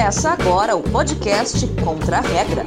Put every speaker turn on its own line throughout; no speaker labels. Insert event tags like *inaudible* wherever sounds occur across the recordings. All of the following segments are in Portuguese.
Começa agora o podcast Contra a Regra.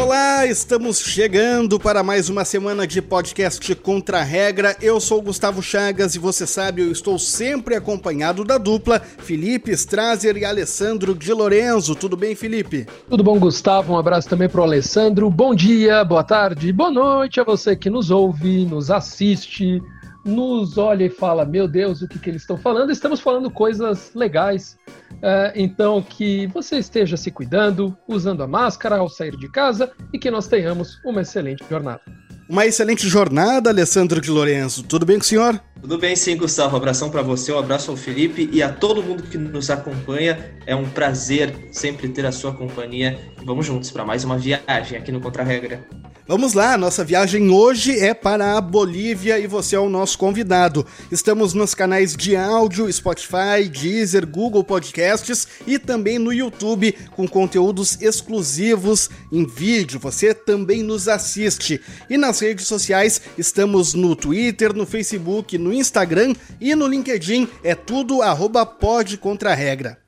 Olá, estamos chegando para mais uma semana de podcast Contra a Regra. Eu sou Gustavo Chagas e você sabe, eu estou sempre acompanhado da dupla Felipe Strazer e Alessandro de Lorenzo. Tudo bem, Felipe?
Tudo bom, Gustavo? Um abraço também para o Alessandro. Bom dia, boa tarde, boa noite a você que nos ouve, nos assiste nos olha e fala: Meu Deus, o que, que eles estão falando? Estamos falando coisas legais. É, então, que você esteja se cuidando, usando a máscara ao sair de casa e que nós tenhamos uma excelente jornada.
Uma excelente jornada, Alessandro de Lourenço. Tudo bem com o senhor?
Tudo bem, sim, Gustavo. Um abração para você, um abraço ao Felipe e a todo mundo que nos acompanha. É um prazer sempre ter a sua companhia. Vamos juntos para mais uma viagem aqui no Contra Regra.
Vamos lá, nossa viagem hoje é para a Bolívia e você é o nosso convidado. Estamos nos canais de áudio, Spotify, Deezer, Google Podcasts e também no YouTube com conteúdos exclusivos em vídeo. Você também nos assiste. E nas redes sociais estamos no Twitter, no Facebook, no Instagram e no LinkedIn. É tudo arroba pode contra regra.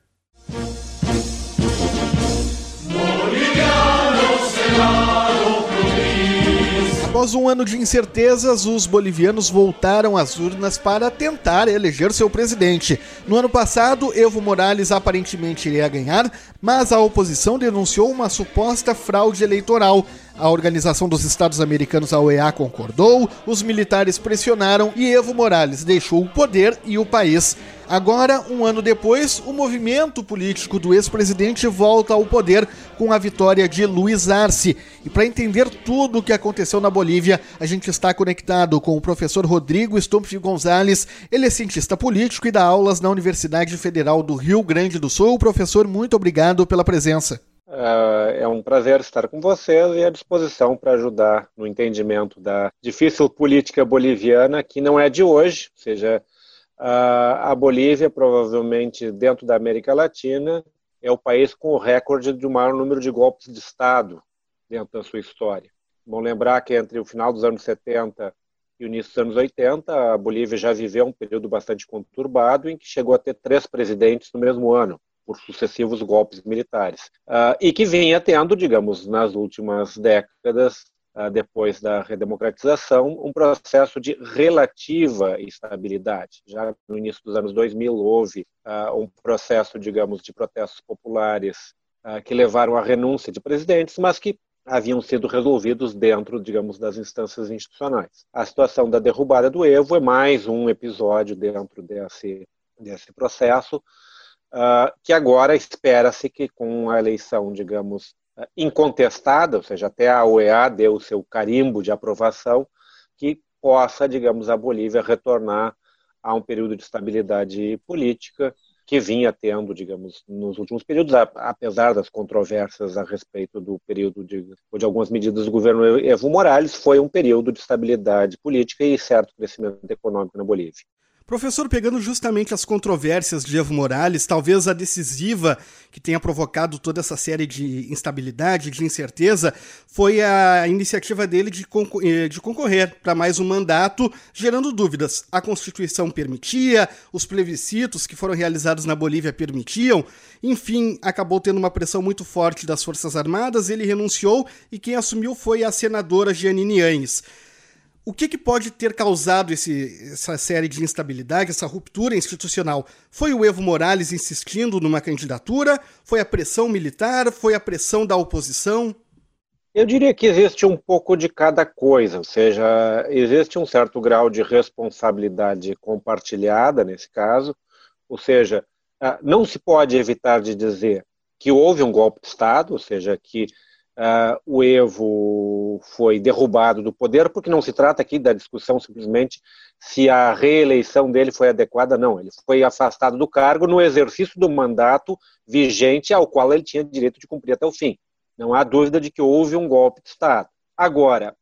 Após um ano de incertezas, os bolivianos voltaram às urnas para tentar eleger seu presidente. No ano passado, Evo Morales aparentemente iria ganhar, mas a oposição denunciou uma suposta fraude eleitoral. A Organização dos Estados Americanos, a OEA, concordou, os militares pressionaram e Evo Morales deixou o poder e o país. Agora, um ano depois, o movimento político do ex-presidente volta ao poder com a vitória de Luiz Arce. E para entender tudo o que aconteceu na Bolívia, a gente está conectado com o professor Rodrigo Stumpf Gonzalez. Ele é cientista político e dá aulas na Universidade Federal do Rio Grande do Sul. Professor, muito obrigado pela presença.
É, é um prazer estar com vocês e à disposição para ajudar no entendimento da difícil política boliviana, que não é de hoje, ou seja, a Bolívia, provavelmente dentro da América Latina, é o país com o recorde de maior número de golpes de Estado dentro da sua história. Bom lembrar que entre o final dos anos 70 e o início dos anos 80, a Bolívia já viveu um período bastante conturbado em que chegou a ter três presidentes no mesmo ano por sucessivos golpes militares. Uh, e que vinha tendo, digamos, nas últimas décadas, uh, depois da redemocratização, um processo de relativa estabilidade. Já no início dos anos 2000 houve uh, um processo, digamos, de protestos populares que levaram à renúncia de presidentes, mas que haviam sido resolvidos dentro, digamos, das instâncias institucionais. A situação da derrubada do Evo é mais um episódio dentro desse, desse processo, uh, que agora espera-se que com a eleição, digamos, incontestada, ou seja, até a OEA deu o seu carimbo de aprovação, que possa, digamos, a Bolívia retornar a um período de estabilidade política que vinha tendo, digamos, nos últimos períodos, apesar das controvérsias a respeito do período de, de algumas medidas do governo Evo Morales, foi um período de estabilidade política e certo crescimento econômico na Bolívia.
Professor, pegando justamente as controvérsias de Evo Morales, talvez a decisiva que tenha provocado toda essa série de instabilidade, de incerteza, foi a iniciativa dele de, concor eh, de concorrer para mais um mandato, gerando dúvidas. A Constituição permitia, os plebiscitos que foram realizados na Bolívia permitiam, enfim, acabou tendo uma pressão muito forte das Forças Armadas, ele renunciou e quem assumiu foi a senadora Giannini Anes. O que, que, pode ter causado esse, essa série de instabilidade, essa ruptura institucional? Foi o Evo Morales insistindo numa candidatura? Foi a pressão militar? Foi a pressão da oposição?
Eu diria que existe um pouco de cada coisa, ou seja, existe um certo grau de responsabilidade compartilhada nesse caso, ou seja, ah, não se pode evitar de dizer que houve um golpe de Estado, ou seja, que uh, o Evo foi derrubado do poder, porque não se trata aqui da discussão simplesmente se a reeleição dele foi adequada, não. Ele foi afastado do cargo no exercício do mandato vigente ao qual ele tinha direito de cumprir até o fim. Não há dúvida de que houve um golpe de Estado. Agora,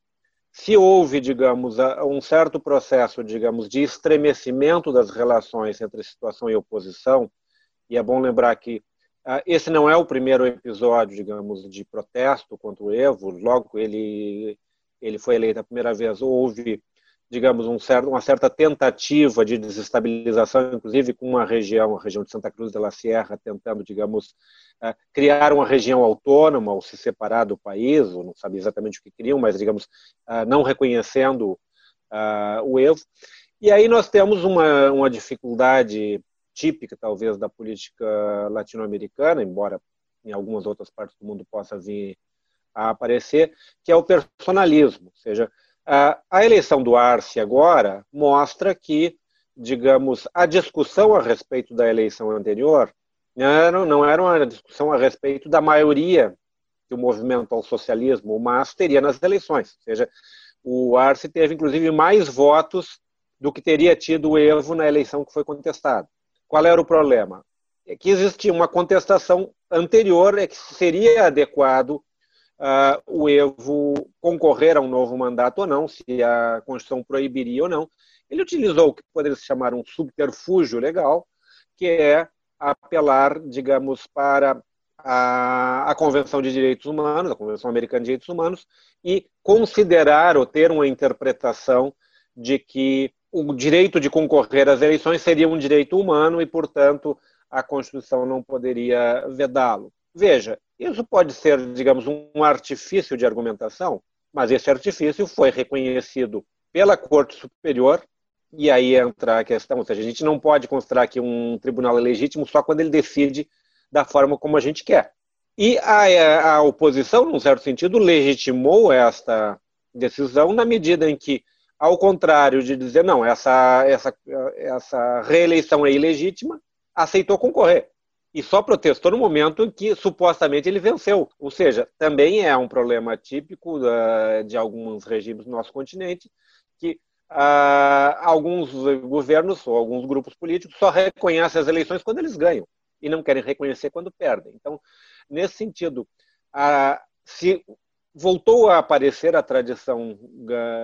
se houve, digamos, um certo processo, digamos, de estremecimento das relações entre situação e oposição, e é bom lembrar que ah, esse não é o primeiro episódio, digamos, de protesto contra o Evo. Logo ele, ele foi eleito a primeira vez, houve, digamos, um certo, uma certa tentativa de desestabilização, inclusive com uma região, a região de Santa Cruz de la Sierra, tentando, digamos, uh, criar uma região autônoma ou se separar do país, ou não sabia exatamente o que queriam, mas, digamos, uh, não reconhecendo o Evo. E aí nós temos uma, uma dificuldade típica, talvez, da política latino-americana, embora em algumas outras partes do mundo possa vir a aparecer, que é o personalismo. Ou seja, a eleição do Arce agora mostra que, digamos, a discussão a respeito da eleição anterior não era uma discussão a respeito da maioria que o movimento ao socialismo, mas teria nas eleições. Ou seja, o Arce teve, inclusive, mais votos do que teria tido o Evo na eleição que foi contestada. Qual era o problema? É que existia uma contestação anterior, é que seria adequado uh, o Evo concorrer a um novo mandato ou não, se a Constituição proibiria ou não. Ele utilizou o que poderia se chamar um subterfúgio legal, que é apelar, digamos, para a, a, Convenção de Direitos Humanos, a Convenção Americana de Direitos Humanos, e considerar ou ter uma interpretação de que o direito de concorrer às eleições seria um direito humano e, portanto, a Constituição não poderia vedá-lo. Veja, isso pode ser, digamos, um artifício de argumentação, mas esse artifício foi reconhecido pela Corte Superior, e aí entra a questão, ou seja, a gente não pode considerar que um tribunal é legítimo só quando ele decide da forma como a gente quer. E a, a oposição, num certo sentido, legitimou esta decisão na medida em que ao contrário de dizer, não, essa, essa, essa reeleição é ilegítima, aceitou concorrer. E só protestou no momento em que supostamente ele venceu. Ou seja, também é um problema típico uh, de alguns regimes do nosso continente, que uh, alguns governos ou alguns grupos políticos só reconhecem as eleições quando eles ganham e não querem reconhecer quando perdem. Então, nesse sentido, uh, se voltou a aparecer a tradição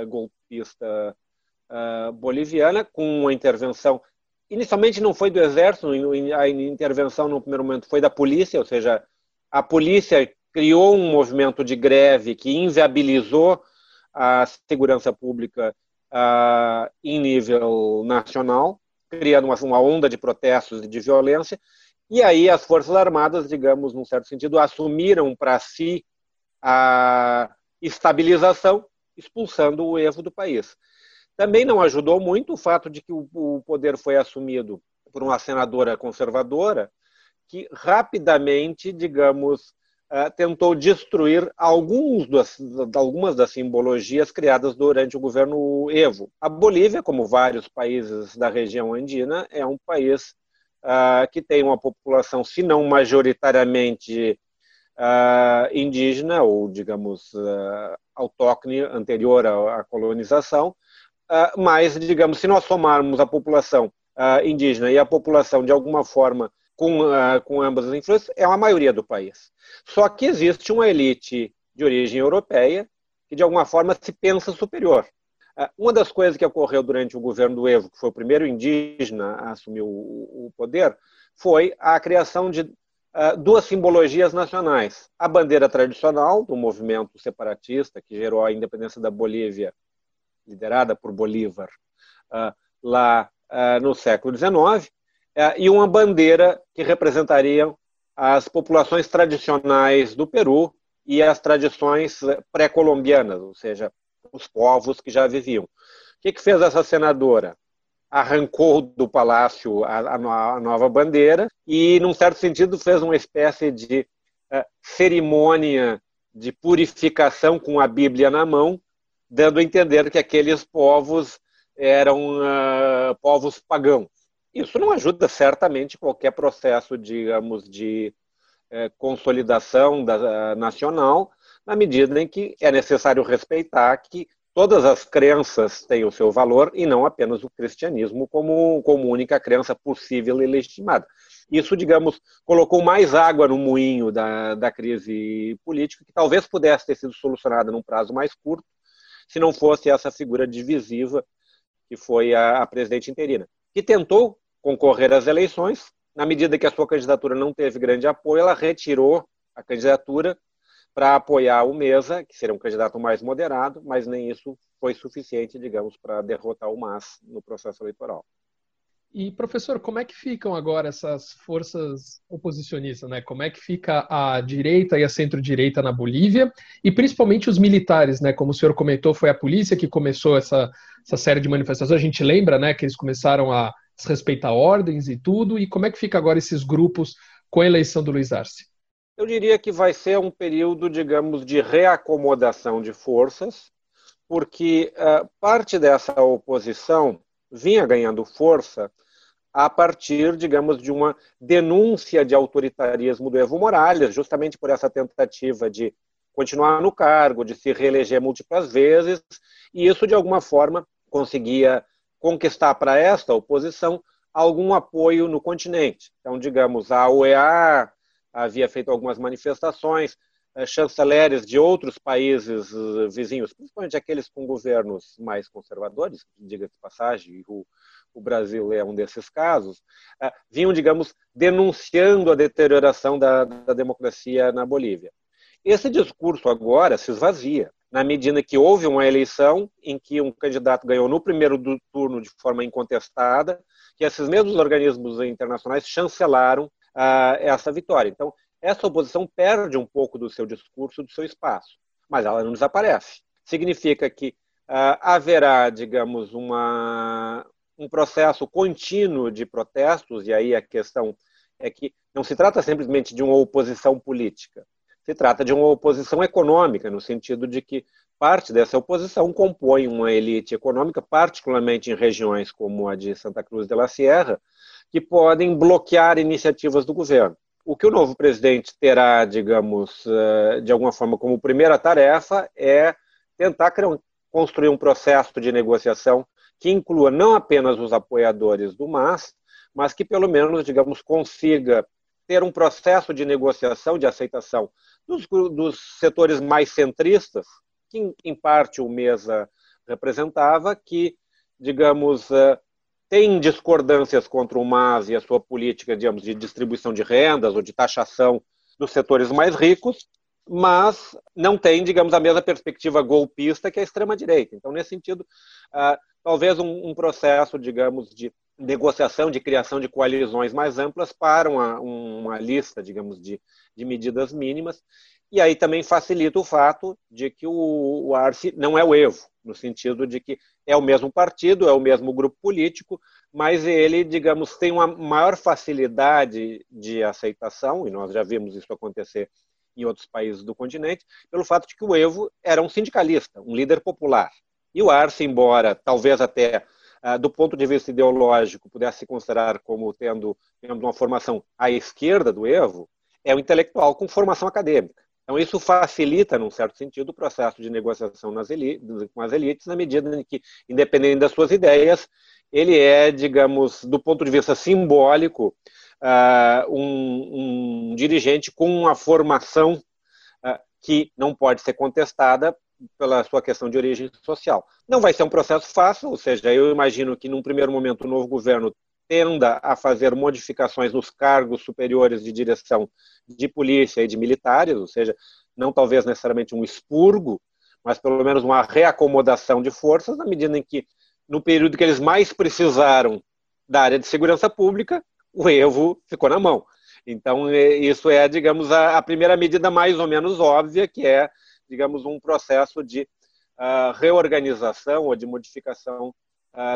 golpista uh, boliviana com uma intervenção. Inicialmente não foi do exército, a intervenção no primeiro momento foi da polícia, ou seja, a polícia criou um movimento de greve que inviabilizou a segurança pública uh, em nível nacional, criando uma, uma onda de protestos e de violência. E aí as Forças Armadas, digamos, num certo sentido, assumiram para si a estabilização, expulsando o Evo do país. Também não ajudou muito o fato de que o poder foi assumido por uma senadora conservadora que rapidamente, digamos, eh, tentou destruir alguns das, algumas das simbologias criadas durante o governo Evo. A Bolívia, como vários países da região andina, é um país uh, que tem uma população, se não majoritariamente uh, indígena ou, digamos, uh, autóctone anterior à, à colonização, uh, mas, digamos, se nós somarmos a população indígena e a população, de alguma forma, com, com ambas as influências, é uma maioria do país. Só que existe uma elite de origem europeia que, de alguma forma, se pensa superior. Uma das coisas que ocorreu durante o governo do Evo, que foi o primeiro indígena a assumir o poder, foi a criação de duas simbologias nacionais. A bandeira tradicional do movimento separatista, que gerou a independência da Bolívia, liderada por Bolívar, uh, lá uh, no século XIX, e uma bandeira que representaria as populações tradicionais do Peru e as tradições pré-colombianas, ou seja, os povos que já viviam. O que, que fez essa senadora? Arrancou do palácio a, a, nova bandeira e, num certo sentido, fez uma espécie de uh, cerimônia de purificação com a Bíblia na mão, dando a entender que aqueles povos eram uh, povos pagãos. Isso não ajuda certamente qualquer processo, digamos, de uh, consolidação da, nacional, na medida em que é necessário respeitar que todas as crenças têm o seu valor e não apenas o cristianismo como, como única crença possível e legitimada. Isso, digamos, colocou mais água no moinho da, da crise política, que talvez pudesse ter sido solucionada num prazo mais curto, se não fosse essa figura divisiva que foi a, a presidente interina, que tentou concorrer às eleições, na medida que a sua candidatura não teve grande apoio, ela retirou a candidatura para apoiar o Mesa, que seria um candidato mais moderado, mas nem isso foi suficiente, digamos, para derrotar o MAS no processo eleitoral.
E, professor, como é que ficam agora essas forças oposicionistas? Né? Como é que fica a direita e a centro-direita na Bolívia? E principalmente os militares, né? Como o senhor comentou, foi a polícia que começou essa, essa série de manifestações. A gente lembra né, que eles começaram a desrespeitar ordens e tudo. E como é que fica agora esses grupos com a eleição do Luiz Arce?
Eu diria que vai ser um período, digamos, de reacomodação de forças, porque uh, parte dessa oposição vinha ganhando força a partir, digamos, de uma denúncia de autoritarismo do Evo Morales, justamente por essa tentativa de continuar no cargo, de se reeleger múltiplas vezes, e isso, de alguma forma, conseguia conquistar para esta oposição algum apoio no continente. Então, digamos, a OEA havia feito algumas manifestações, eh, chanceleres de outros países eh, vizinhos, principalmente aqueles com governos mais conservadores, diga-se passagem, o, o, Brasil é um desses casos, eh, vinham, digamos, denunciando a deterioração da, da democracia na Bolívia. Esse discurso agora se esvazia, na medida que houve uma eleição em que um candidato ganhou no primeiro turno de forma incontestada, que esses mesmos organismos internacionais chancelaram uh, essa vitória. Então, essa oposição perde um pouco do seu discurso, do seu espaço, mas ela não desaparece. Significa que uh, haverá, digamos, uma, um processo contínuo de protestos, e aí a questão é que não se trata simplesmente de uma oposição política, se trata de uma oposição econômica, no sentido de que parte dessa oposição compõe uma elite econômica, particularmente em regiões como a de Santa Cruz de la Sierra, que podem bloquear iniciativas do governo. O que o novo presidente terá, digamos, eh, de alguma forma como primeira tarefa é tentar construir um processo de negociação que inclua não apenas os apoiadores do MAS, mas que pelo menos, digamos, consiga ter um processo de negociação, de aceitação dos, dos setores mais centristas, que em parte o Mesa representava, que, digamos, eh, tem discordâncias contra o MAS e a sua política, digamos, de distribuição de rendas ou de taxação dos setores mais ricos, mas não tem, digamos, a mesma perspectiva golpista que a extrema-direita. Então, nesse sentido, uh, talvez um, um, processo, digamos, de negociação, de criação de coalizões mais amplas para uma, uma lista, digamos, de, de medidas mínimas. E aí também facilita o fato de que o, o Arce não é o Evo, no sentido de que é o mesmo partido, é o mesmo grupo político, mas ele, digamos, tem uma maior facilidade de aceitação, e nós já vimos isso acontecer em outros países do continente, pelo fato de que o Evo era um sindicalista, um líder popular. E o Arce, embora talvez até ah, do ponto de vista ideológico pudesse se considerar como tendo, tendo uma formação à esquerda do Evo, é um intelectual com formação acadêmica. Então, isso facilita, num certo sentido, o processo de negociação com as elites, na medida em que, independente das suas ideias, ele é, digamos, do ponto de vista simbólico, uh, um, um, dirigente com uma formação uh, que não pode ser contestada pela sua questão de origem social. Não vai ser um processo fácil, ou seja, eu imagino que, num primeiro momento, o novo governo tenda a fazer modificações nos cargos superiores de direção de polícia e de militares, ou seja, não talvez necessariamente um expurgo, mas pelo menos uma reacomodação de forças, na medida em que, no período que eles mais precisaram da área de segurança pública, o Evo ficou na mão. Então, é, isso é, digamos, a, primeira medida mais ou menos óbvia, que é, digamos, um processo de uh, reorganização ou de modificação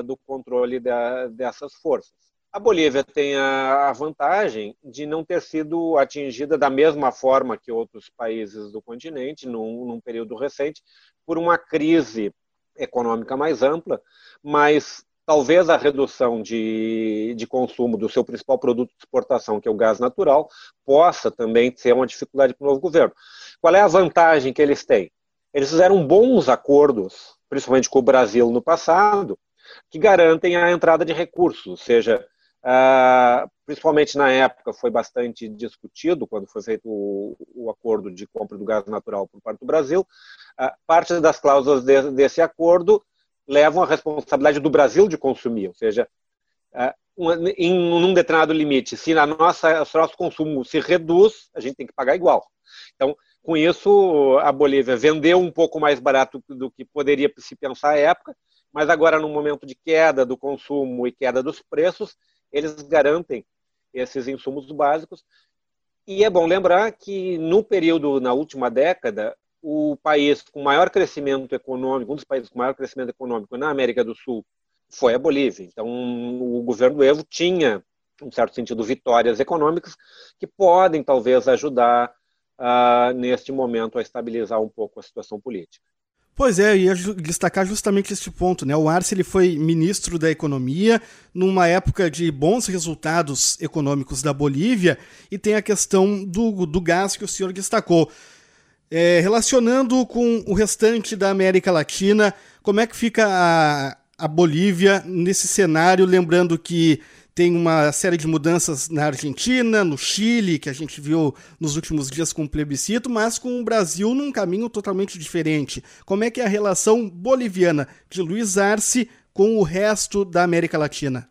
do controle da, dessas forças. A Bolívia tem a, a vantagem de não ter sido atingida da mesma forma que outros países do continente, num, num período recente, por uma crise econômica mais ampla, mas talvez a redução de, de consumo do seu principal produto de exportação, que é o gás natural, possa também ser uma dificuldade para o novo governo. Qual é a vantagem que eles têm? Eles fizeram bons acordos, principalmente com o Brasil no passado, que garantem a entrada de recursos, ou seja, Uh, principalmente na época foi bastante discutido quando foi feito o, o, acordo de compra do gás natural por parte do Brasil. Uh, parte das cláusulas de, desse acordo levam a responsabilidade do Brasil de consumir, ou seja, uh, um, em um determinado limite, se a nossa, o nosso consumo se reduz, a gente tem que pagar igual. Então, Com isso, a Bolívia vendeu um pouco mais barato do que poderia se pensar à época, mas agora, no momento de queda do consumo e queda dos preços, eles garantem esses insumos básicos. E é bom lembrar que, no período, na última década, o país com maior crescimento econômico, um dos países com maior crescimento econômico na América do Sul, foi a Bolívia. Então, o governo Evo tinha, em certo sentido, vitórias econômicas que podem, talvez, ajudar, uh, neste momento, a estabilizar um pouco a situação política.
Pois é, eu ia destacar justamente este ponto, né? O Arce ele foi ministro da Economia numa época de bons resultados econômicos da Bolívia e tem a questão do, do gás que o senhor destacou. É, relacionando com o restante da América Latina, como é que fica a, a Bolívia nesse cenário? Lembrando que tem uma série de mudanças na Argentina, no Chile, que a gente viu nos últimos dias com o plebiscito, mas com o Brasil num caminho totalmente diferente. Como é que é a relação boliviana de Luiz Arce com o resto da América Latina?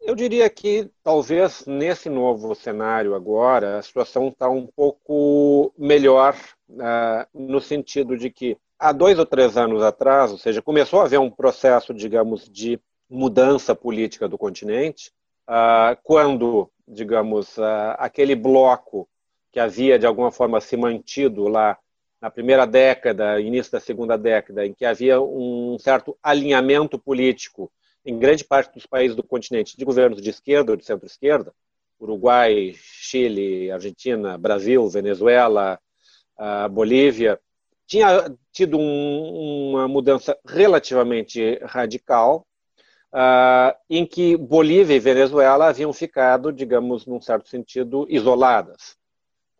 Eu diria que talvez nesse novo cenário agora a situação está um pouco melhor uh, no sentido de que há dois ou três anos atrás, ou seja, começou a haver um processo, digamos, de mudança política do continente, ah, quando, digamos, ah, aquele bloco que havia de alguma forma se mantido lá na primeira década, início da segunda década, em que havia um certo alinhamento político em grande parte dos países do continente de governos de esquerda ou de centro-esquerda, Uruguai, Chile, Argentina, Brasil, Venezuela, ah, Bolívia, tinha tido um, uma mudança relativamente radical uh, em que Bolívia e Venezuela haviam ficado, digamos, num certo sentido, isoladas.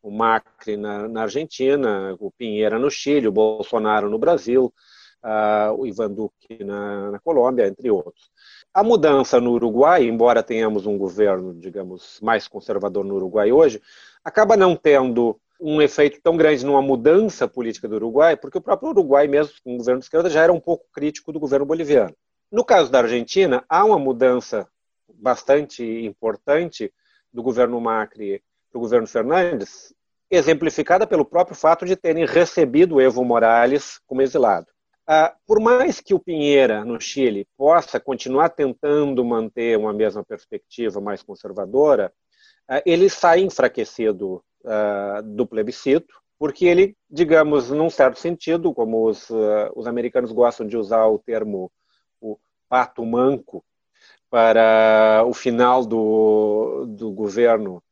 O Macri na, na Argentina, o Pinheira no Chile, o Bolsonaro no Brasil, uh, o Ivan Duque na, na Colômbia, entre outros. A mudança no Uruguai, embora tenhamos um governo, digamos, mais conservador no Uruguai hoje, acaba não tendo um efeito tão grande numa mudança política do Uruguai, porque o próprio Uruguai, mesmo com o governo de esquerda, já era um pouco crítico do governo boliviano. No caso da Argentina, há uma mudança bastante importante do governo Macri para o governo Fernandes, exemplificada pelo próprio fato de terem recebido Evo Morales como exilado. Ah, por mais que o Pinheira, no Chile, possa continuar tentando manter uma mesma perspectiva mais conservadora, ah, ele sai enfraquecido ah, do plebiscito, porque ele, digamos, num certo sentido, como os, os americanos gostam de usar o termo pato manco para o final do, do governo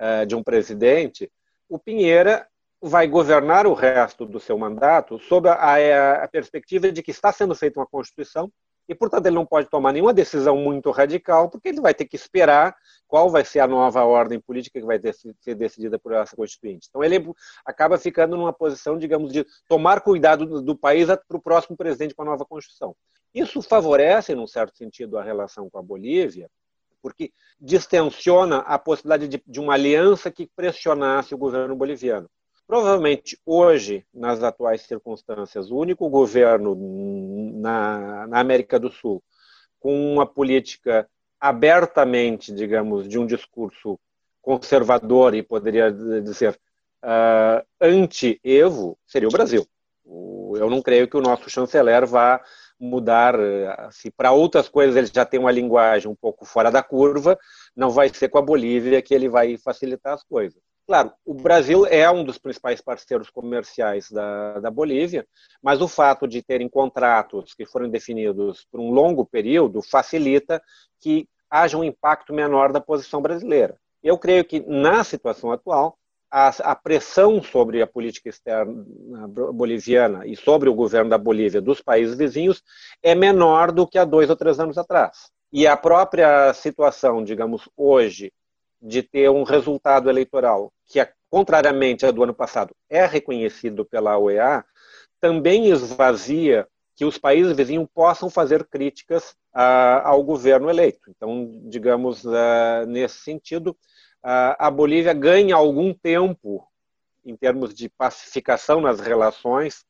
uh, de um presidente, o Pinheira vai governar o resto do seu mandato sob a, a, perspectiva de que está sendo feita uma Constituição e, portanto, ele não pode tomar nenhuma decisão muito radical, porque ele vai ter que esperar qual vai ser a nova ordem política que vai ter, ser decidida por essa Constituinte. Então, ele acaba ficando numa posição, digamos, de tomar cuidado do, do país para o próximo presidente com a nova Constituição. Isso favorece, num certo sentido, a relação com a Bolívia, porque distensiona a possibilidade de, de uma aliança que pressionasse o governo boliviano. Provavelmente hoje, nas atuais circunstâncias, o único governo na, na, América do Sul com uma política abertamente, digamos, de um discurso conservador e poderia dizer uh, anti-Evo seria o Brasil. Eu não creio que o nosso chanceler vá mudar, eh, se para outras coisas ele já tem uma linguagem um pouco fora da curva, não vai ser com a Bolívia que ele vai facilitar as coisas. Claro, o Brasil é um dos principais parceiros comerciais da, da Bolívia, mas o fato de terem contratos que foram definidos por um longo período facilita que haja um impacto menor da posição brasileira. Eu creio que, na situação atual, a, a, pressão sobre a política externa boliviana e sobre o governo da Bolívia dos países vizinhos é menor do que há dois ou três anos atrás. E a própria situação, digamos, hoje, de ter um resultado eleitoral que, é, contrariamente ao do ano passado, é reconhecido pela OEA, também esvazia que os países vizinhos possam fazer críticas ao governo eleito. Então, digamos, uh, nesse sentido, a Bolívia ganha algum tempo em termos de pacificação nas relações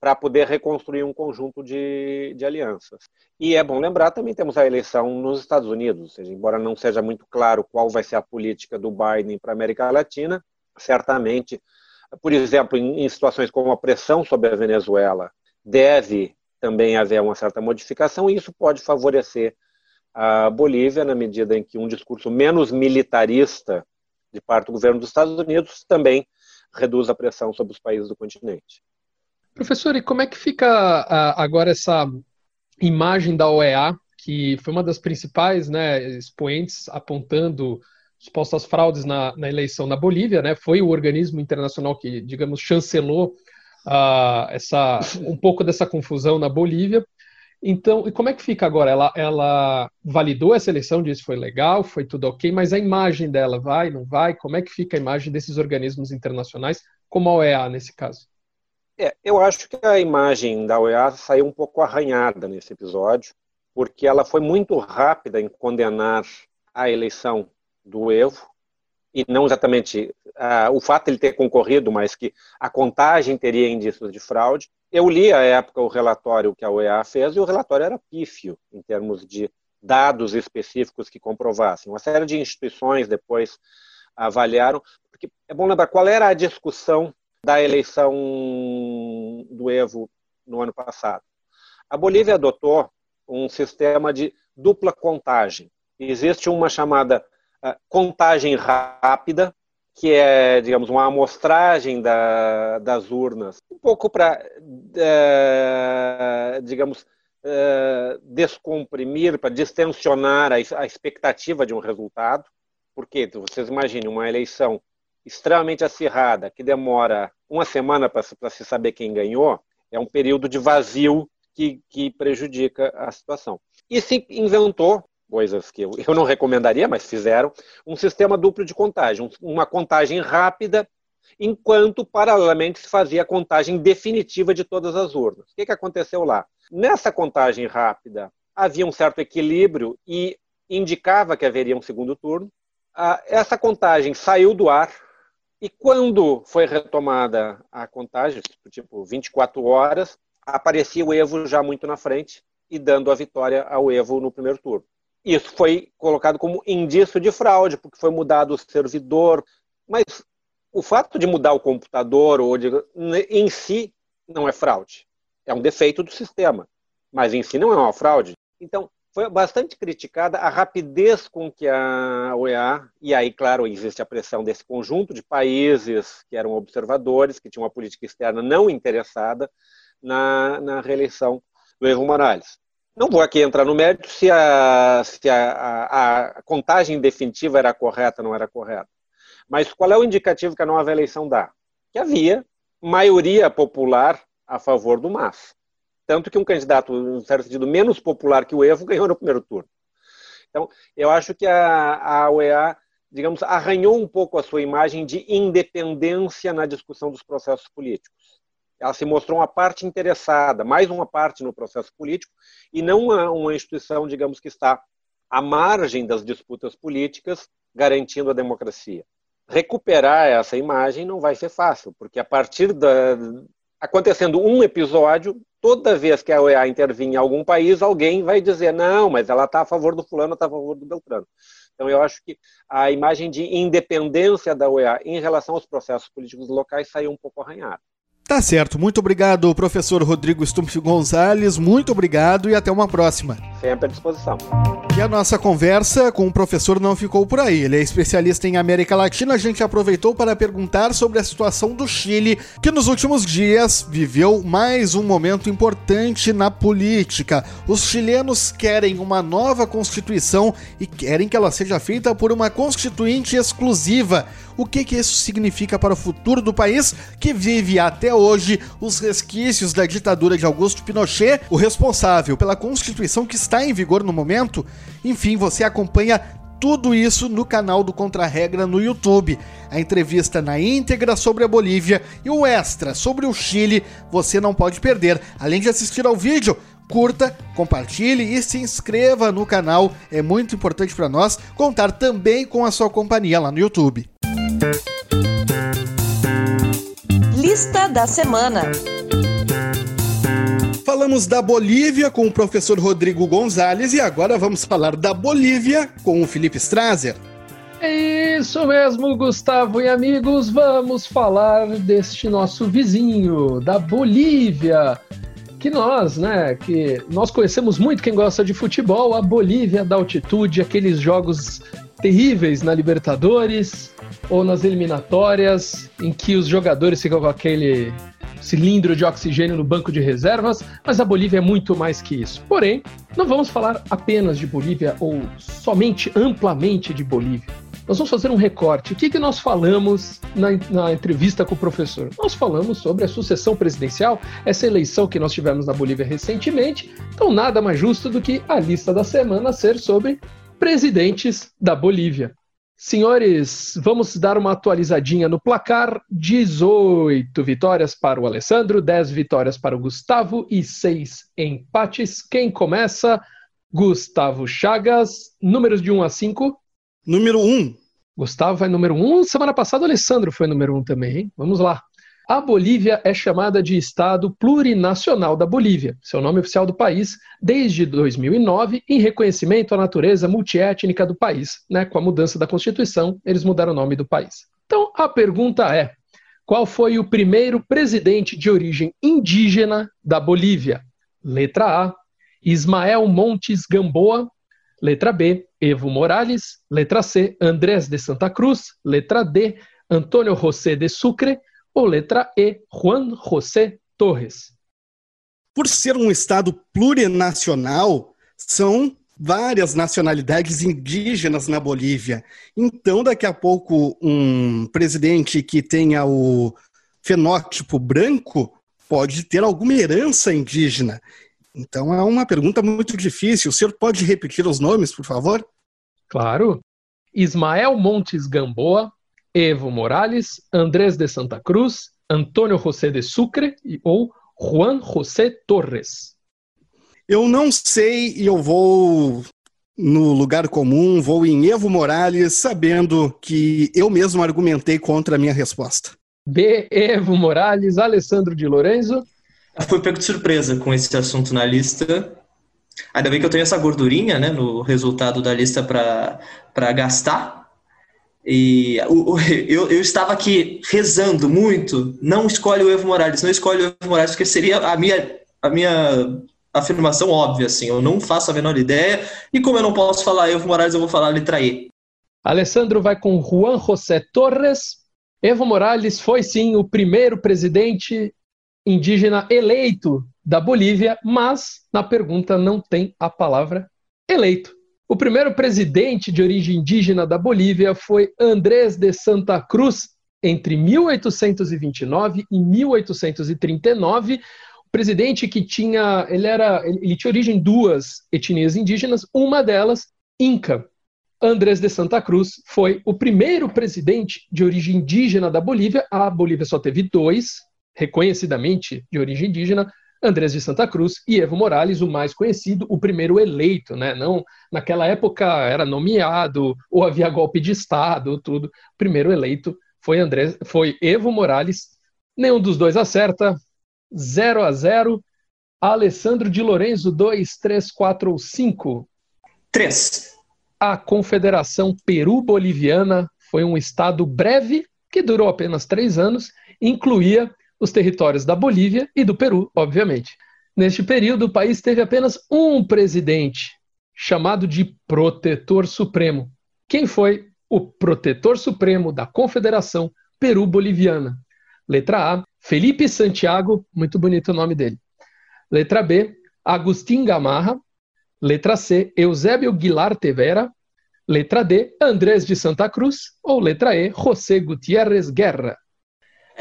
para poder reconstruir um conjunto de, de, alianças. E é bom lembrar também temos a eleição nos Estados Unidos, ou seja, embora não seja muito claro qual vai ser a política do Biden para a América Latina, certamente por exemplo, em, em situações como a pressão sobre a Venezuela, deve também haver uma certa modificação, e isso pode favorecer a Bolívia na medida em que um discurso menos militarista de parte do governo dos Estados Unidos também reduz a pressão sobre os países do continente.
Professor, e como é que fica agora essa imagem da OEA, que foi uma das principais né, expoentes apontando supostas fraudes na, na, eleição na Bolívia, né? Foi o organismo internacional que, digamos, chancelou uh, essa, um pouco dessa confusão na Bolívia. Então, e como é que fica agora? Ela, ela validou essa eleição, disse foi legal, foi tudo ok, mas a imagem dela vai, não vai? Como é que fica a imagem desses organismos internacionais, como a OEA nesse caso?
É, eu acho que a imagem da OEA saiu um pouco arranhada nesse episódio, porque ela foi muito rápida em condenar a eleição do Evo, e não exatamente uh, o fato de ele ter concorrido, mas que a contagem teria indícios de fraude. Eu li à época o relatório que a OEA fez e o relatório era pífio em termos de dados específicos que comprovassem. Uma série de instituições depois avaliaram, porque é bom lembrar qual era a discussão da eleição do Evo no ano passado. A Bolívia adotou um sistema de dupla contagem. Existe uma chamada contagem rápida, que é, digamos, uma amostragem da, das urnas, um pouco para, é, digamos, é, descomprimir, para distensionar a, a expectativa de um resultado, porque vocês imaginem uma eleição extremamente acirrada, que demora uma semana para se saber quem ganhou, é um período de vazio que, que prejudica a situação. E se inventou coisas que eu, eu não recomendaria, mas fizeram, um sistema duplo de contagem, uma contagem rápida, enquanto paralelamente se fazia a contagem definitiva de todas as urnas. O que, que aconteceu lá? Nessa contagem rápida havia um certo equilíbrio e indicava que haveria um segundo turno. Essa contagem saiu do ar e quando foi retomada a contagem, tipo 24 horas, aparecia o Evo já muito na frente e dando a vitória ao Evo no primeiro turno. Isso foi colocado como indício de fraude, porque foi mudado o servidor. Mas o fato de mudar o computador ou de, em si não é fraude. É um defeito do sistema. Mas em si não é uma fraude. Então, foi bastante criticada a rapidez com que a OEA, e aí, claro, existe a pressão desse conjunto de países que eram observadores, que tinham uma política externa não interessada na, na reeleição do Evo Morales. Não vou aqui entrar no mérito se a, se a, a, a contagem definitiva era correta ou não era correta. Mas qual é o indicativo que a nova eleição dá? Que havia maioria popular a favor do MAS. Tanto que um candidato, em certo sentido, menos popular que o Evo ganhou no primeiro turno. Então, eu acho que a, a UEA, digamos, arranhou um pouco a sua imagem de independência na discussão dos processos políticos ela se mostrou uma parte interessada, mais uma parte no processo político, e não uma, uma instituição, digamos, que está à margem das disputas políticas, garantindo a democracia. Recuperar essa imagem não vai ser fácil, porque a partir da. Acontecendo um episódio, toda vez que a OEA intervir em algum país, alguém vai dizer: não, mas ela está a favor do fulano, está a favor do Beltrano. Então, eu acho que a imagem de independência da OEA em relação aos processos políticos locais saiu um pouco arranhada.
Tá certo. Muito obrigado, professor Rodrigo Stumpf Gonzalez. Muito obrigado e até uma próxima.
Sempre à disposição.
E a nossa conversa com o professor não ficou por aí. Ele é especialista em América Latina. A gente aproveitou para perguntar sobre a situação do Chile, que nos últimos dias viveu mais um momento importante na política. Os chilenos querem uma nova constituição e querem que ela seja feita por uma constituinte exclusiva. O que, que isso significa para o futuro do país que vive até hoje os resquícios da ditadura de Augusto Pinochet, o responsável pela Constituição que está em vigor no momento? Enfim, você acompanha tudo isso no canal do Contra-Regra no YouTube. A entrevista na íntegra sobre a Bolívia e o extra sobre o Chile você não pode perder. Além de assistir ao vídeo, curta, compartilhe e se inscreva no canal. É muito importante para nós contar também com a sua companhia lá no YouTube.
Lista da semana.
Falamos da Bolívia com o professor Rodrigo Gonzalez e agora vamos falar da Bolívia com o Felipe Strazer.
É isso mesmo, Gustavo e amigos. Vamos falar deste nosso vizinho, da Bolívia. Que nós, né, que nós conhecemos muito quem gosta de futebol, a Bolívia da altitude, aqueles jogos terríveis na Libertadores ou nas eliminatórias, em que os jogadores ficam com aquele cilindro de oxigênio no banco de reservas, mas a Bolívia é muito mais que isso. Porém, não vamos falar apenas de Bolívia ou somente amplamente de Bolívia. Nós vamos fazer um recorte. O que, que nós falamos na, na entrevista com o professor? Nós falamos sobre a sucessão presidencial, essa eleição que nós tivemos na Bolívia recentemente. Então, nada mais justo do que a lista da semana ser sobre presidentes da Bolívia. Senhores, vamos dar uma atualizadinha no placar. 18 vitórias para o Alessandro, 10 vitórias para o Gustavo e 6 empates. Quem começa? Gustavo Chagas, números de 1 a 5.
Número 1. Um.
Gustavo vai número 1. Um. Semana passada o Alessandro foi número 1 um também, hein? Vamos lá. A Bolívia é chamada de Estado Plurinacional da Bolívia, seu nome oficial do país, desde 2009, em reconhecimento à natureza multiétnica do país. Né? Com a mudança da Constituição, eles mudaram o nome do país. Então, a pergunta é: qual foi o primeiro presidente de origem indígena da Bolívia? Letra A: Ismael Montes Gamboa. Letra B: Evo Morales. Letra C: Andrés de Santa Cruz. Letra D: Antônio José de Sucre. Ou letra E: Juan José Torres.
Por ser um Estado plurinacional, são várias nacionalidades indígenas na Bolívia. Então, daqui a pouco, um presidente que tenha o fenótipo branco pode ter alguma herança indígena. Então é uma pergunta muito difícil. O senhor pode repetir os nomes, por favor?
Claro. Ismael Montes Gamboa, Evo Morales, Andrés de Santa Cruz, Antônio José de Sucre ou Juan José Torres.
Eu não sei e eu vou no lugar comum, vou em Evo Morales, sabendo que eu mesmo argumentei contra a minha resposta.
B. Evo Morales, Alessandro de Lorenzo.
Fui pego de surpresa com esse assunto na lista. Ainda bem que eu tenho essa gordurinha, né, no resultado da lista para gastar. E *laughs* eu, eu estava aqui rezando muito. Não escolhe o Evo Morales, não escolhe o Evo Morales, porque seria a minha, a minha afirmação óbvia, assim. Eu não faço a menor ideia. E como eu não posso falar Evo Morales, eu vou falar letra E.
Alessandro vai com Juan José Torres. Evo Morales foi sim o primeiro presidente indígena eleito da Bolívia, mas na pergunta não tem a palavra eleito. O primeiro presidente de origem indígena da Bolívia foi Andrés de Santa Cruz, entre 1829 e 1839. O presidente que tinha, ele era, ele tinha origem duas etnias indígenas, uma delas Inca. Andrés de Santa Cruz foi o primeiro presidente de origem indígena da Bolívia. A Bolívia só teve dois, reconhecidamente de origem indígena, Andrés de Santa Cruz e Evo Morales, o mais conhecido, o primeiro eleito, né? Não, naquela época era nomeado ou havia golpe de estado, tudo. O primeiro eleito foi Andrés, foi Evo Morales. Nenhum dos dois acerta. 0 a 0. Alessandro de Lorenzo 2, 3, 4 ou 5?
3.
A Confederação Peru-Boliviana foi um estado breve que durou apenas três anos, incluía os territórios da Bolívia e do Peru, obviamente. Neste período, o país teve apenas um presidente, chamado de Protetor Supremo. Quem foi o Protetor Supremo da Confederação Peru-Boliviana? Letra A, Felipe Santiago, muito bonito o nome dele. Letra B, Agustín Gamarra. Letra C, Eusébio Guilar Tevera. Letra D, Andrés de Santa Cruz. Ou letra E, José Gutiérrez Guerra.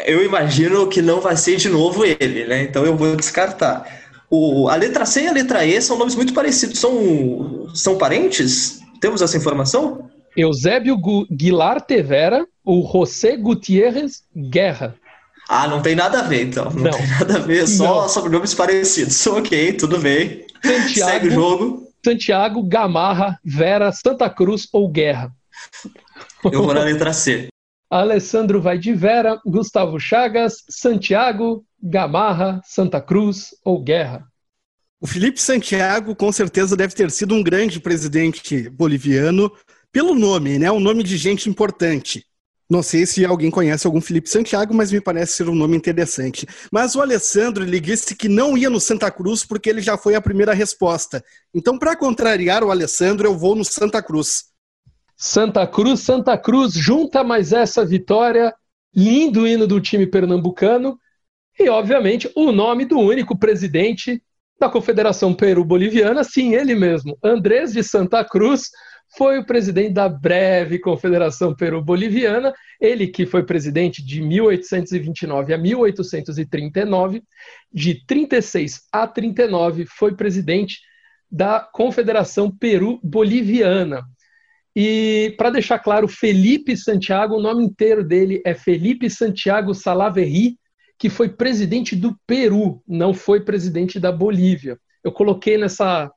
Eu imagino que não vai ser de novo ele, né? Então eu vou descartar. O, a letra C e a letra E são nomes muito parecidos. São, são parentes? Temos essa informação?
Eusébio Guilar Tevera, o José Gutierrez Guerra.
Ah, não tem nada a ver, então. Não, não. tem nada a ver, só sobrenomes parecidos. *laughs* Ok, tudo bem. Santiago, Segue o jogo.
Santiago, Gamarra, Vera, Santa Cruz ou Guerra?
Eu vou na letra C.
Alessandro vai de Vera, Gustavo Chagas, Santiago, Gamarra, Santa Cruz ou Guerra.
O Felipe Santiago com certeza deve ter sido um grande presidente boliviano, pelo nome, né? Um nome de gente importante. Não sei se alguém conhece algum Felipe Santiago, mas me parece ser um nome interessante. Mas o Alessandro ele disse que não ia no Santa Cruz porque ele já foi a primeira resposta. Então, para contrariar o Alessandro, eu vou no Santa Cruz.
Santa Cruz, Santa Cruz, junta mais essa vitória. Lindo hino do time pernambucano. E, obviamente, o nome do único presidente da Confederação Peru-Boliviana, sim, ele mesmo, Andrés de Santa Cruz, foi o presidente da breve Confederação Peru-Boliviana, ele que foi presidente de 1829 a 1839, de 36 a 39 foi presidente da Confederação Peru-Boliviana. E para deixar claro, Felipe Santiago, o nome inteiro dele é Felipe Santiago Salaverry, que foi presidente do Peru, não foi presidente da Bolívia. Eu coloquei nessa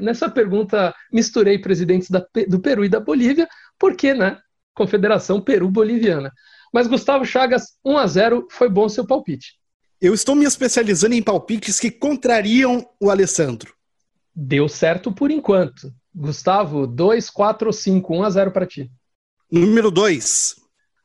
nessa pergunta, misturei presidentes da, do Peru e da Bolívia, porque, né? Confederação Peru-Boliviana. Mas Gustavo Chagas, 1 a 0 foi bom seu palpite.
Eu estou me especializando em palpites que contrariam o Alessandro.
Deu certo por enquanto. Gustavo, 2, 4 ou 5, 1 a 0 para ti.
Número 2.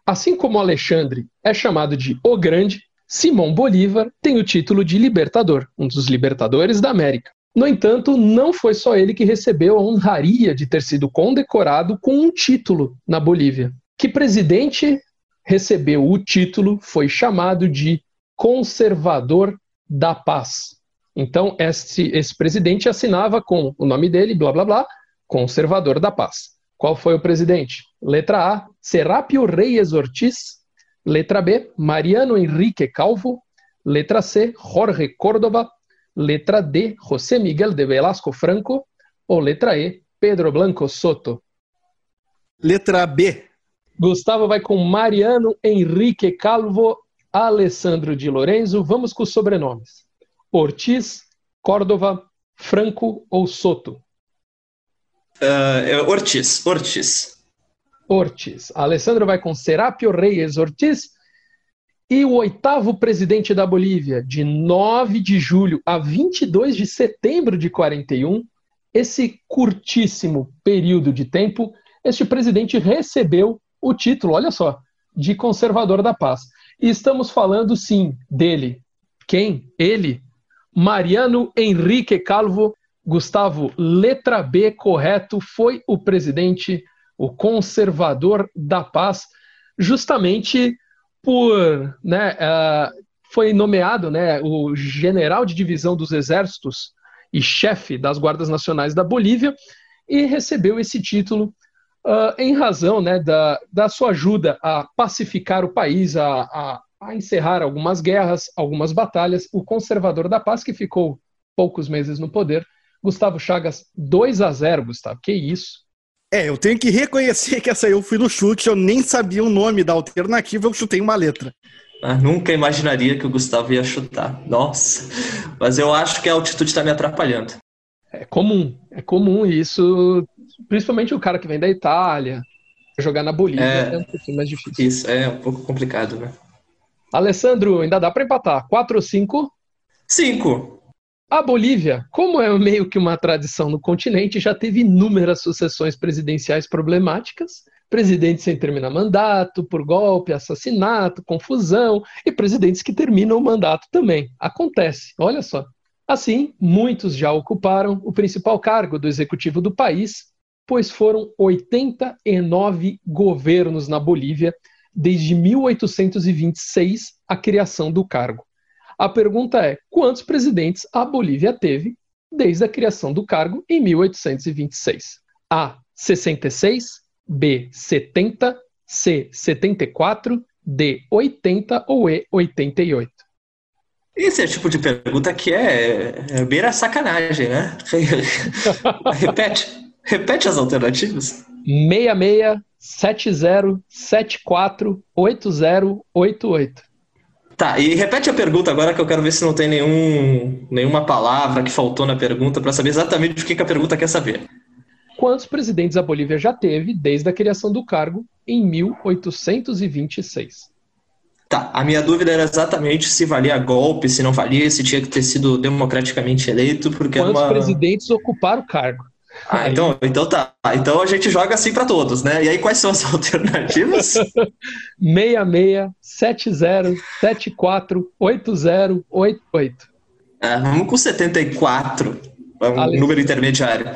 Assim como Alexandre é chamado de O Grande, Simão Bolívar tem o título de Libertador, um dos libertadores da América. No entanto, não foi só ele que recebeu a honraria de ter sido condecorado com um título na Bolívia. Que presidente recebeu o título foi chamado de Conservador da Paz. Então, esse, esse presidente assinava com o nome dele, blá blá blá, Conservador da Paz. Qual foi o presidente? Letra A, Serapio Reyes Ortiz. Letra B, Mariano Henrique Calvo. Letra C, Jorge Córdoba. Letra D, José Miguel de Velasco Franco. Ou letra E, Pedro Blanco Soto?
Letra B.
Gustavo vai com Mariano Henrique Calvo, Alessandro de Lorenzo. Vamos com os sobrenomes. Ortiz, Córdova, Franco ou Soto?
Uh, Ortiz, Ortiz.
Ortiz. Alessandro vai com Serapio Reyes Ortiz. E o oitavo presidente da Bolívia, de 9 de julho a 22 de setembro de 41, esse curtíssimo período de tempo, este presidente recebeu o título, olha só, de conservador da paz. E estamos falando, sim, dele. Quem? Ele. Mariano Henrique Calvo, Gustavo, letra B, correto, foi o presidente, o conservador da paz, justamente por, né, uh, foi nomeado, né, o general de divisão dos exércitos e chefe das guardas nacionais da Bolívia e recebeu esse título uh, em razão, né, da, da sua ajuda a pacificar o país, a, a, a encerrar algumas guerras, algumas batalhas. O conservador da paz que ficou poucos meses no poder, Gustavo Chagas 2 a 0, Gustavo. Que isso?
É, eu tenho que reconhecer que essa eu fui no chute, eu nem sabia o nome da alternativa, eu chutei uma letra.
Ah, nunca imaginaria que o Gustavo ia chutar. Nossa. Mas eu acho que a altitude está me atrapalhando.
É comum, é comum isso, principalmente o cara que vem da Itália, jogar na Bolívia é, é um pouquinho mais difícil.
Isso, é um pouco complicado, né?
Alessandro, ainda dá para empatar. 4 ou 5?
5.
A Bolívia, como é meio que uma tradição no continente, já teve inúmeras sucessões presidenciais problemáticas, presidentes sem terminar mandato, por golpe, assassinato, confusão, e presidentes que terminam o mandato também. Acontece, olha só. Assim, muitos já ocuparam o principal cargo do executivo do país, pois foram 89 governos na Bolívia desde 1826, a criação do cargo. A pergunta é: quantos presidentes a Bolívia teve desde a criação do cargo em 1826? A. 66, B. 70, C. 74, D. 80 ou E. 88?
Esse é o tipo de pergunta que é, é beira sacanagem, né? *laughs* repete, repete as alternativas.
66, 70, 74, 80, 88.
Tá, e repete a pergunta agora que eu quero ver se não tem nenhum, nenhuma palavra que faltou na pergunta para saber exatamente o que, que a pergunta quer saber.
Quantos presidentes a Bolívia já teve desde a criação do cargo em 1826?
Tá, a minha dúvida era exatamente se valia golpe, se não valia, se tinha que ter sido democraticamente eleito, porque
Quantos
uma...
presidentes ocuparam o cargo?
Ah, então, então tá. Então a gente joga assim para todos, né? E aí quais são as *laughs* alternativas?
66 70 74 80 88.
É, vamos com 74. Um Ale... número intermediário.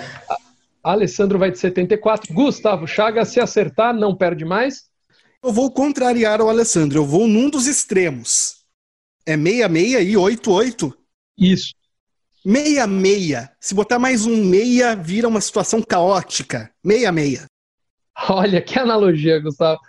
Alessandro vai de 74. Gustavo Chaga, se acertar, não perde mais.
Eu vou contrariar o Alessandro. Eu vou num dos extremos. É 66 e 88?
Isso.
Meia meia. Se botar mais um meia, vira uma situação caótica. Meia meia. *laughs*
Olha que analogia, Gustavo.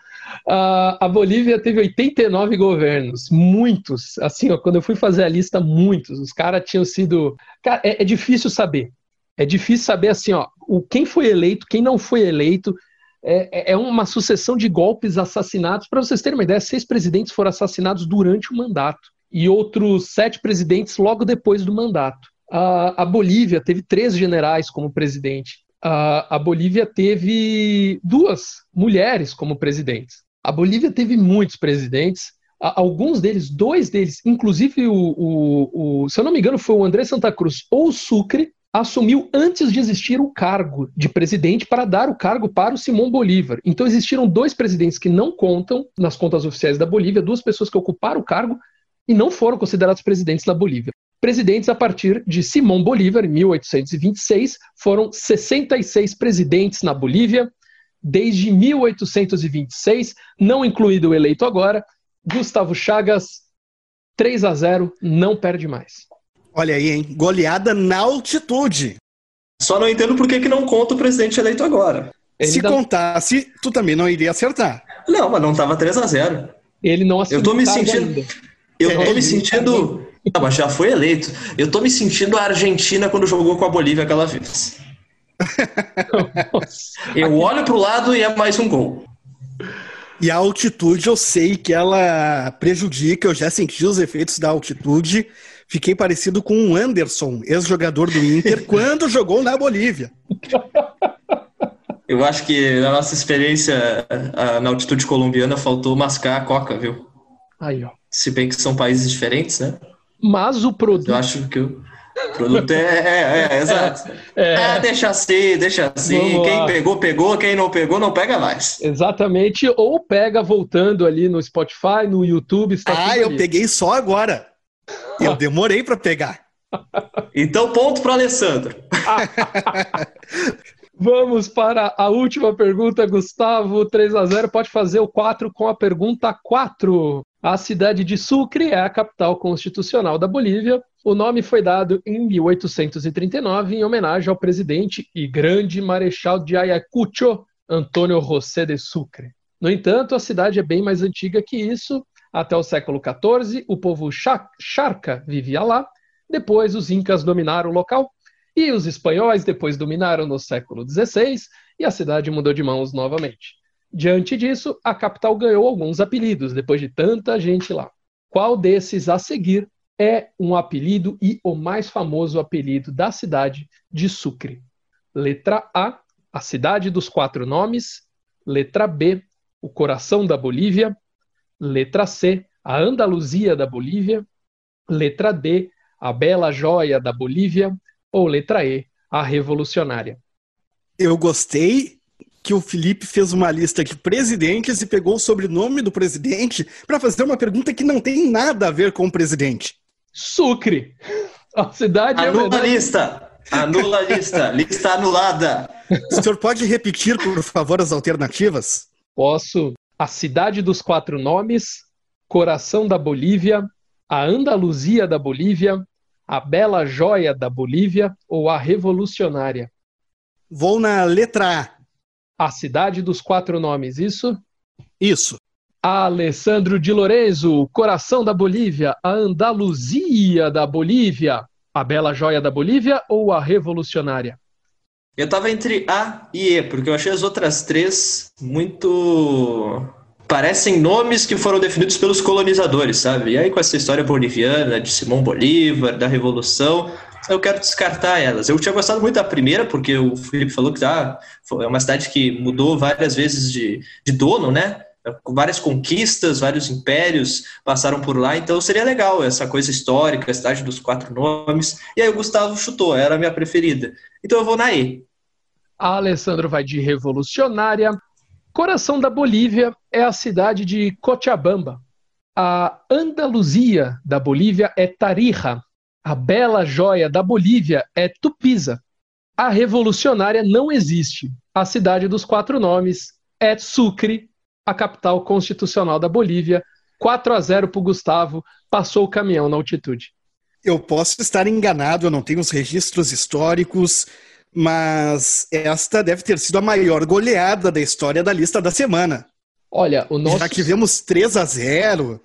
Uh, a Bolívia teve 89 governos, muitos. Assim, ó, quando eu fui fazer a lista, muitos. Os caras tinham sido. Cara, é, é, difícil saber. É difícil saber assim, ó, o quem foi eleito, quem não foi eleito. É, é, é uma sucessão de golpes, assassinatos. Para vocês terem uma ideia, seis presidentes foram assassinados durante o mandato e outros sete presidentes logo depois do mandato. A, a Bolívia teve três generais como presidente. A, a Bolívia teve duas mulheres como presidentes. A Bolívia teve muitos presidentes, alguns deles, dois deles, inclusive o, o, o, se eu não me engano, foi o André Santa Cruz ou o Sucre, assumiu antes de existir o cargo de presidente para dar o cargo para o Simão Bolívar. Então existiram dois presidentes que não contam nas contas oficiais da Bolívia, duas pessoas que ocuparam o cargo e não foram considerados presidentes da Bolívia. Presidentes a partir de Simão Bolívar, em 1826, foram 66 presidentes na Bolívia. Desde 1826, não incluído o eleito agora, Gustavo Chagas, 3 a 0, não perde mais.
Olha aí, hein? Goleada na altitude.
Só não entendo por que, que não conta o presidente eleito agora.
Ele Se contasse, tu também não iria acertar.
Não, mas não estava 3 a 0
Ele não assumiu
Eu tô me sentindo. Ainda. Eu é, tô me sentindo. Não, mas já foi eleito. Eu tô me sentindo a Argentina quando jogou com a Bolívia aquela vez. eu olho pro lado e é mais um gol.
E a altitude eu sei que ela prejudica, eu já senti os efeitos da altitude. Fiquei parecido com o Anderson, ex-jogador do Inter, *laughs* quando jogou na Bolívia.
Eu acho que na nossa experiência na altitude colombiana faltou mascar a coca, viu?
Aí, ó.
Se bem que são países diferentes, né?
Mas o produto.
Eu acho que o produto é, é, é, é exato. É, é. Ah, deixa assim, deixa assim. Vamos quem lá. pegou, pegou. Quem não pegou, não pega mais.
Exatamente. Ou pega voltando ali no Spotify, no YouTube.
ah, eu ali. peguei só agora. *laughs* Eu demorei para pegar.
Então, ponto para Alessandro. *laughs*
Vamos para a última pergunta, Gustavo. 3 a 0 Pode fazer o 4 com a pergunta 4. A cidade de Sucre é a capital constitucional da Bolívia. O nome foi dado em 1839 em homenagem ao presidente e grande marechal de Ayacucho, Antônio José de Sucre. No entanto, a cidade é bem mais antiga que isso. Até o século XIV, o povo Charca vivia lá. Depois, os incas dominaram o local e os espanhóis depois dominaram no século XVI e a cidade mudou de mãos novamente. Diante disso, a capital ganhou alguns apelidos, depois de tanta gente lá. Qual desses a seguir é um apelido e o mais famoso apelido da cidade de Sucre? Letra A, a cidade dos quatro nomes. Letra B, o coração da Bolívia. Letra C, a Andaluzia da Bolívia. Letra D, a bela joia da Bolívia. Ou letra E, a revolucionária.
Eu gostei que o Felipe fez uma lista de presidentes e pegou o sobrenome do presidente para fazer uma pergunta que não tem nada a ver com o presidente.
Sucre. A cidade
é Anula é a lista. Anula a lista. lista anulada.
O senhor pode repetir, por favor, as alternativas?
Posso. A cidade dos quatro nomes, coração da Bolívia, a Andaluzia da Bolívia, a bela joia da Bolívia ou a revolucionária?
Vou na letra A.
A Cidade dos Quatro Nomes, isso?
Isso.
Alessandro de Lorenzo, Coração da Bolívia, a Andaluzia da Bolívia, a Bela Joia da Bolívia ou a Revolucionária?
Eu estava entre A e E, porque eu achei as outras três muito. parecem nomes que foram definidos pelos colonizadores, sabe? E aí, com essa história boliviana, de Simão Bolívar, da Revolução, eu quero descartar elas. Eu tinha gostado muito da primeira, porque o Felipe falou que tá, é uma cidade que mudou várias vezes de, de dono, né? Várias conquistas, vários impérios passaram por lá, então seria legal essa coisa histórica, a cidade dos quatro nomes. E aí o Gustavo chutou, era a minha preferida. Então eu vou na E.
A Alessandro vai de revolucionária. Coração da Bolívia é a cidade de Cochabamba. A Andaluzia da Bolívia é Tarija. A bela joia da Bolívia é Tupiza. A revolucionária não existe. A cidade dos quatro nomes é Sucre, a capital constitucional da Bolívia. 4 a 0 para o Gustavo, passou o caminhão na altitude.
Eu posso estar enganado, eu não tenho os registros históricos, mas esta deve ter sido a maior goleada da história da lista da semana.
Olha, o nosso.
Já tivemos 3 a 0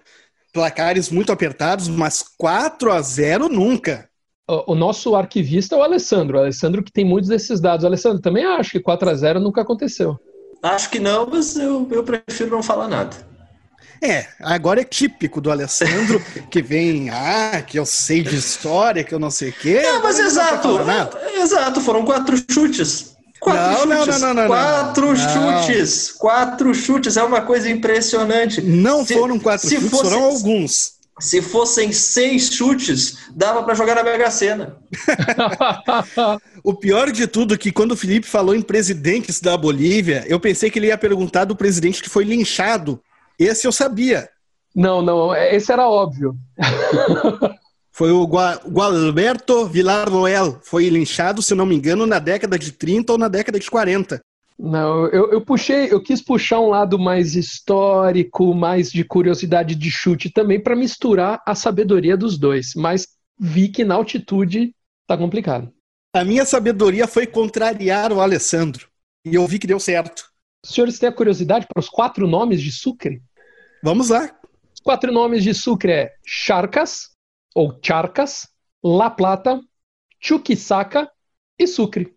placares muito apertados, mas 4 a 0 nunca.
O, nosso arquivista é o Alessandro. O Alessandro que tem muitos desses dados. O Alessandro, também acho que 4 a 0 nunca aconteceu.
Acho que não, mas eu, eu prefiro não falar nada.
É, agora é típico do Alessandro, *laughs* que vem, ah, que eu sei de história, que eu não sei o quê.
É, mas exato, exato, foram quatro chutes. Quatro não, chutes, não, não, não, quatro chutes, quatro chutes, é uma coisa impressionante.
Não se, foram quatro chutes, fosse, foram alguns.
Se fossem seis chutes, dava para jogar na Mega Sena. *laughs*
o pior de tudo é que quando o Felipe falou em presidentes da Bolívia, eu pensei que ele ia perguntar do presidente que foi linchado esse eu sabia.
Não, não, esse era óbvio. *laughs*
Foi o Gualberto Vilar Roel. Foi linchado, se não me engano, na década de 30 ou na década de 40.
Não, eu, eu puxei, eu quis puxar um lado mais histórico, mais de curiosidade de chute também, para misturar a sabedoria dos dois. Mas vi que na altitude tá complicado.
A minha sabedoria foi contrariar o Alessandro. E eu vi que deu certo.
Os senhores têm a curiosidade para os quatro nomes de Sucre?
Vamos lá.
Os quatro nomes de Sucre é Charcas, ou Charcas, La Plata, Chuquisaca e Sucre.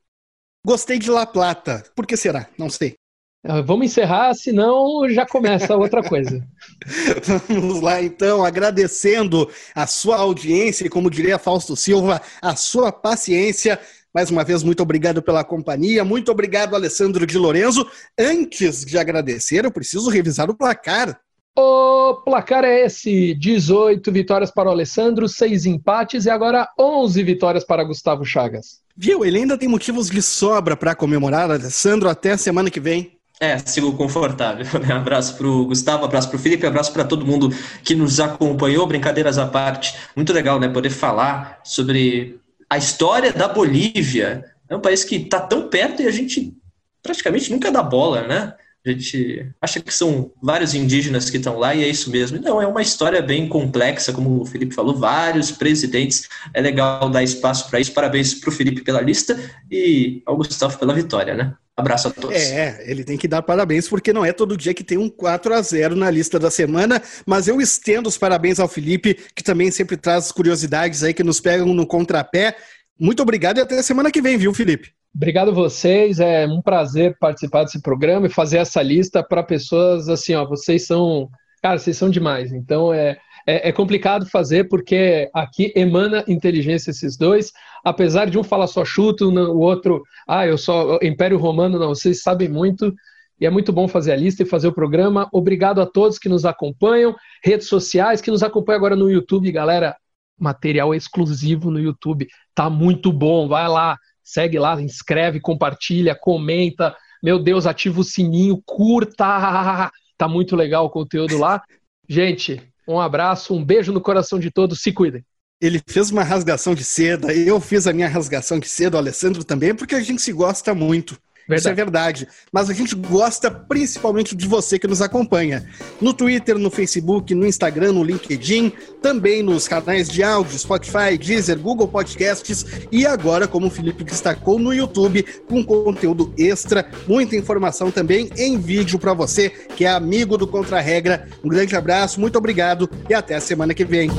Gostei de La Plata. Por que será? Não sei.
Uh, vamos encerrar, senão já começa outra coisa. *laughs*
vamos lá, então, agradecendo a sua audiência e, como diria Fausto Silva, a sua paciência. Mais uma vez, muito obrigado pela companhia. Muito obrigado, Alessandro de Lorenzo. Antes de agradecer, eu preciso revisar o placar.
O placar é esse: 18 vitórias para o Alessandro, 6 empates e agora 11 vitórias para Gustavo Chagas.
Viu? Ele ainda tem motivos de sobra para comemorar, Alessandro, até a semana que vem.
É, sigo confortável. *laughs* Né? Abraço para o Gustavo, abraço para o Felipe, abraço para todo mundo que nos acompanhou. Brincadeiras à parte, muito legal, né? Poder falar sobre a história da Bolívia é um país que está tão perto e a gente praticamente nunca dá bola, né? A gente acha que são vários indígenas que estão lá e é isso mesmo. Não, é uma história bem complexa, como o Felipe falou, vários presidentes. É legal dar espaço para isso. Parabéns para o Felipe pela lista e ao Gustavo pela vitória, né? Abraço a todos.
É, ele tem que dar parabéns, porque não é todo dia que tem um 4 a 0 na lista da semana, mas eu estendo os parabéns ao Felipe, que também sempre traz curiosidades aí que nos pegam no contrapé. Muito obrigado e até semana que vem, viu, Felipe?
Obrigado vocês, é um prazer participar desse programa e fazer essa lista para pessoas assim, ó, vocês são, cara, vocês são demais. Então é é, é, complicado fazer porque aqui emana inteligência esses dois, apesar de um falar só chuto, o outro, ah, eu só Império Romano, não, vocês sabem muito e é muito bom fazer a lista e fazer o programa. Obrigado a todos que nos acompanham, redes sociais, que nos acompanham agora no YouTube, galera. Material exclusivo no YouTube, tá muito bom. Vai lá, segue lá, inscreve, compartilha, comenta. Meu Deus, ativa o sininho, curta. *laughs* Tá muito legal o conteúdo lá. Gente, um abraço, um beijo no coração de todos, se cuidem.
Ele fez uma rasgação de seda, eu fiz a minha rasgação de seda, o Alessandro também, porque a gente se gosta muito. Verdade. Isso é verdade. Mas a gente gosta principalmente de você que nos acompanha. No Twitter, no Facebook, no Instagram, no LinkedIn, também nos canais de áudio, Spotify, Deezer, Google Podcasts e agora, como o Felipe destacou, no YouTube, com conteúdo extra, muita informação também em vídeo para você que é amigo do Contra Regra. Um grande abraço, muito obrigado e até a semana que vem.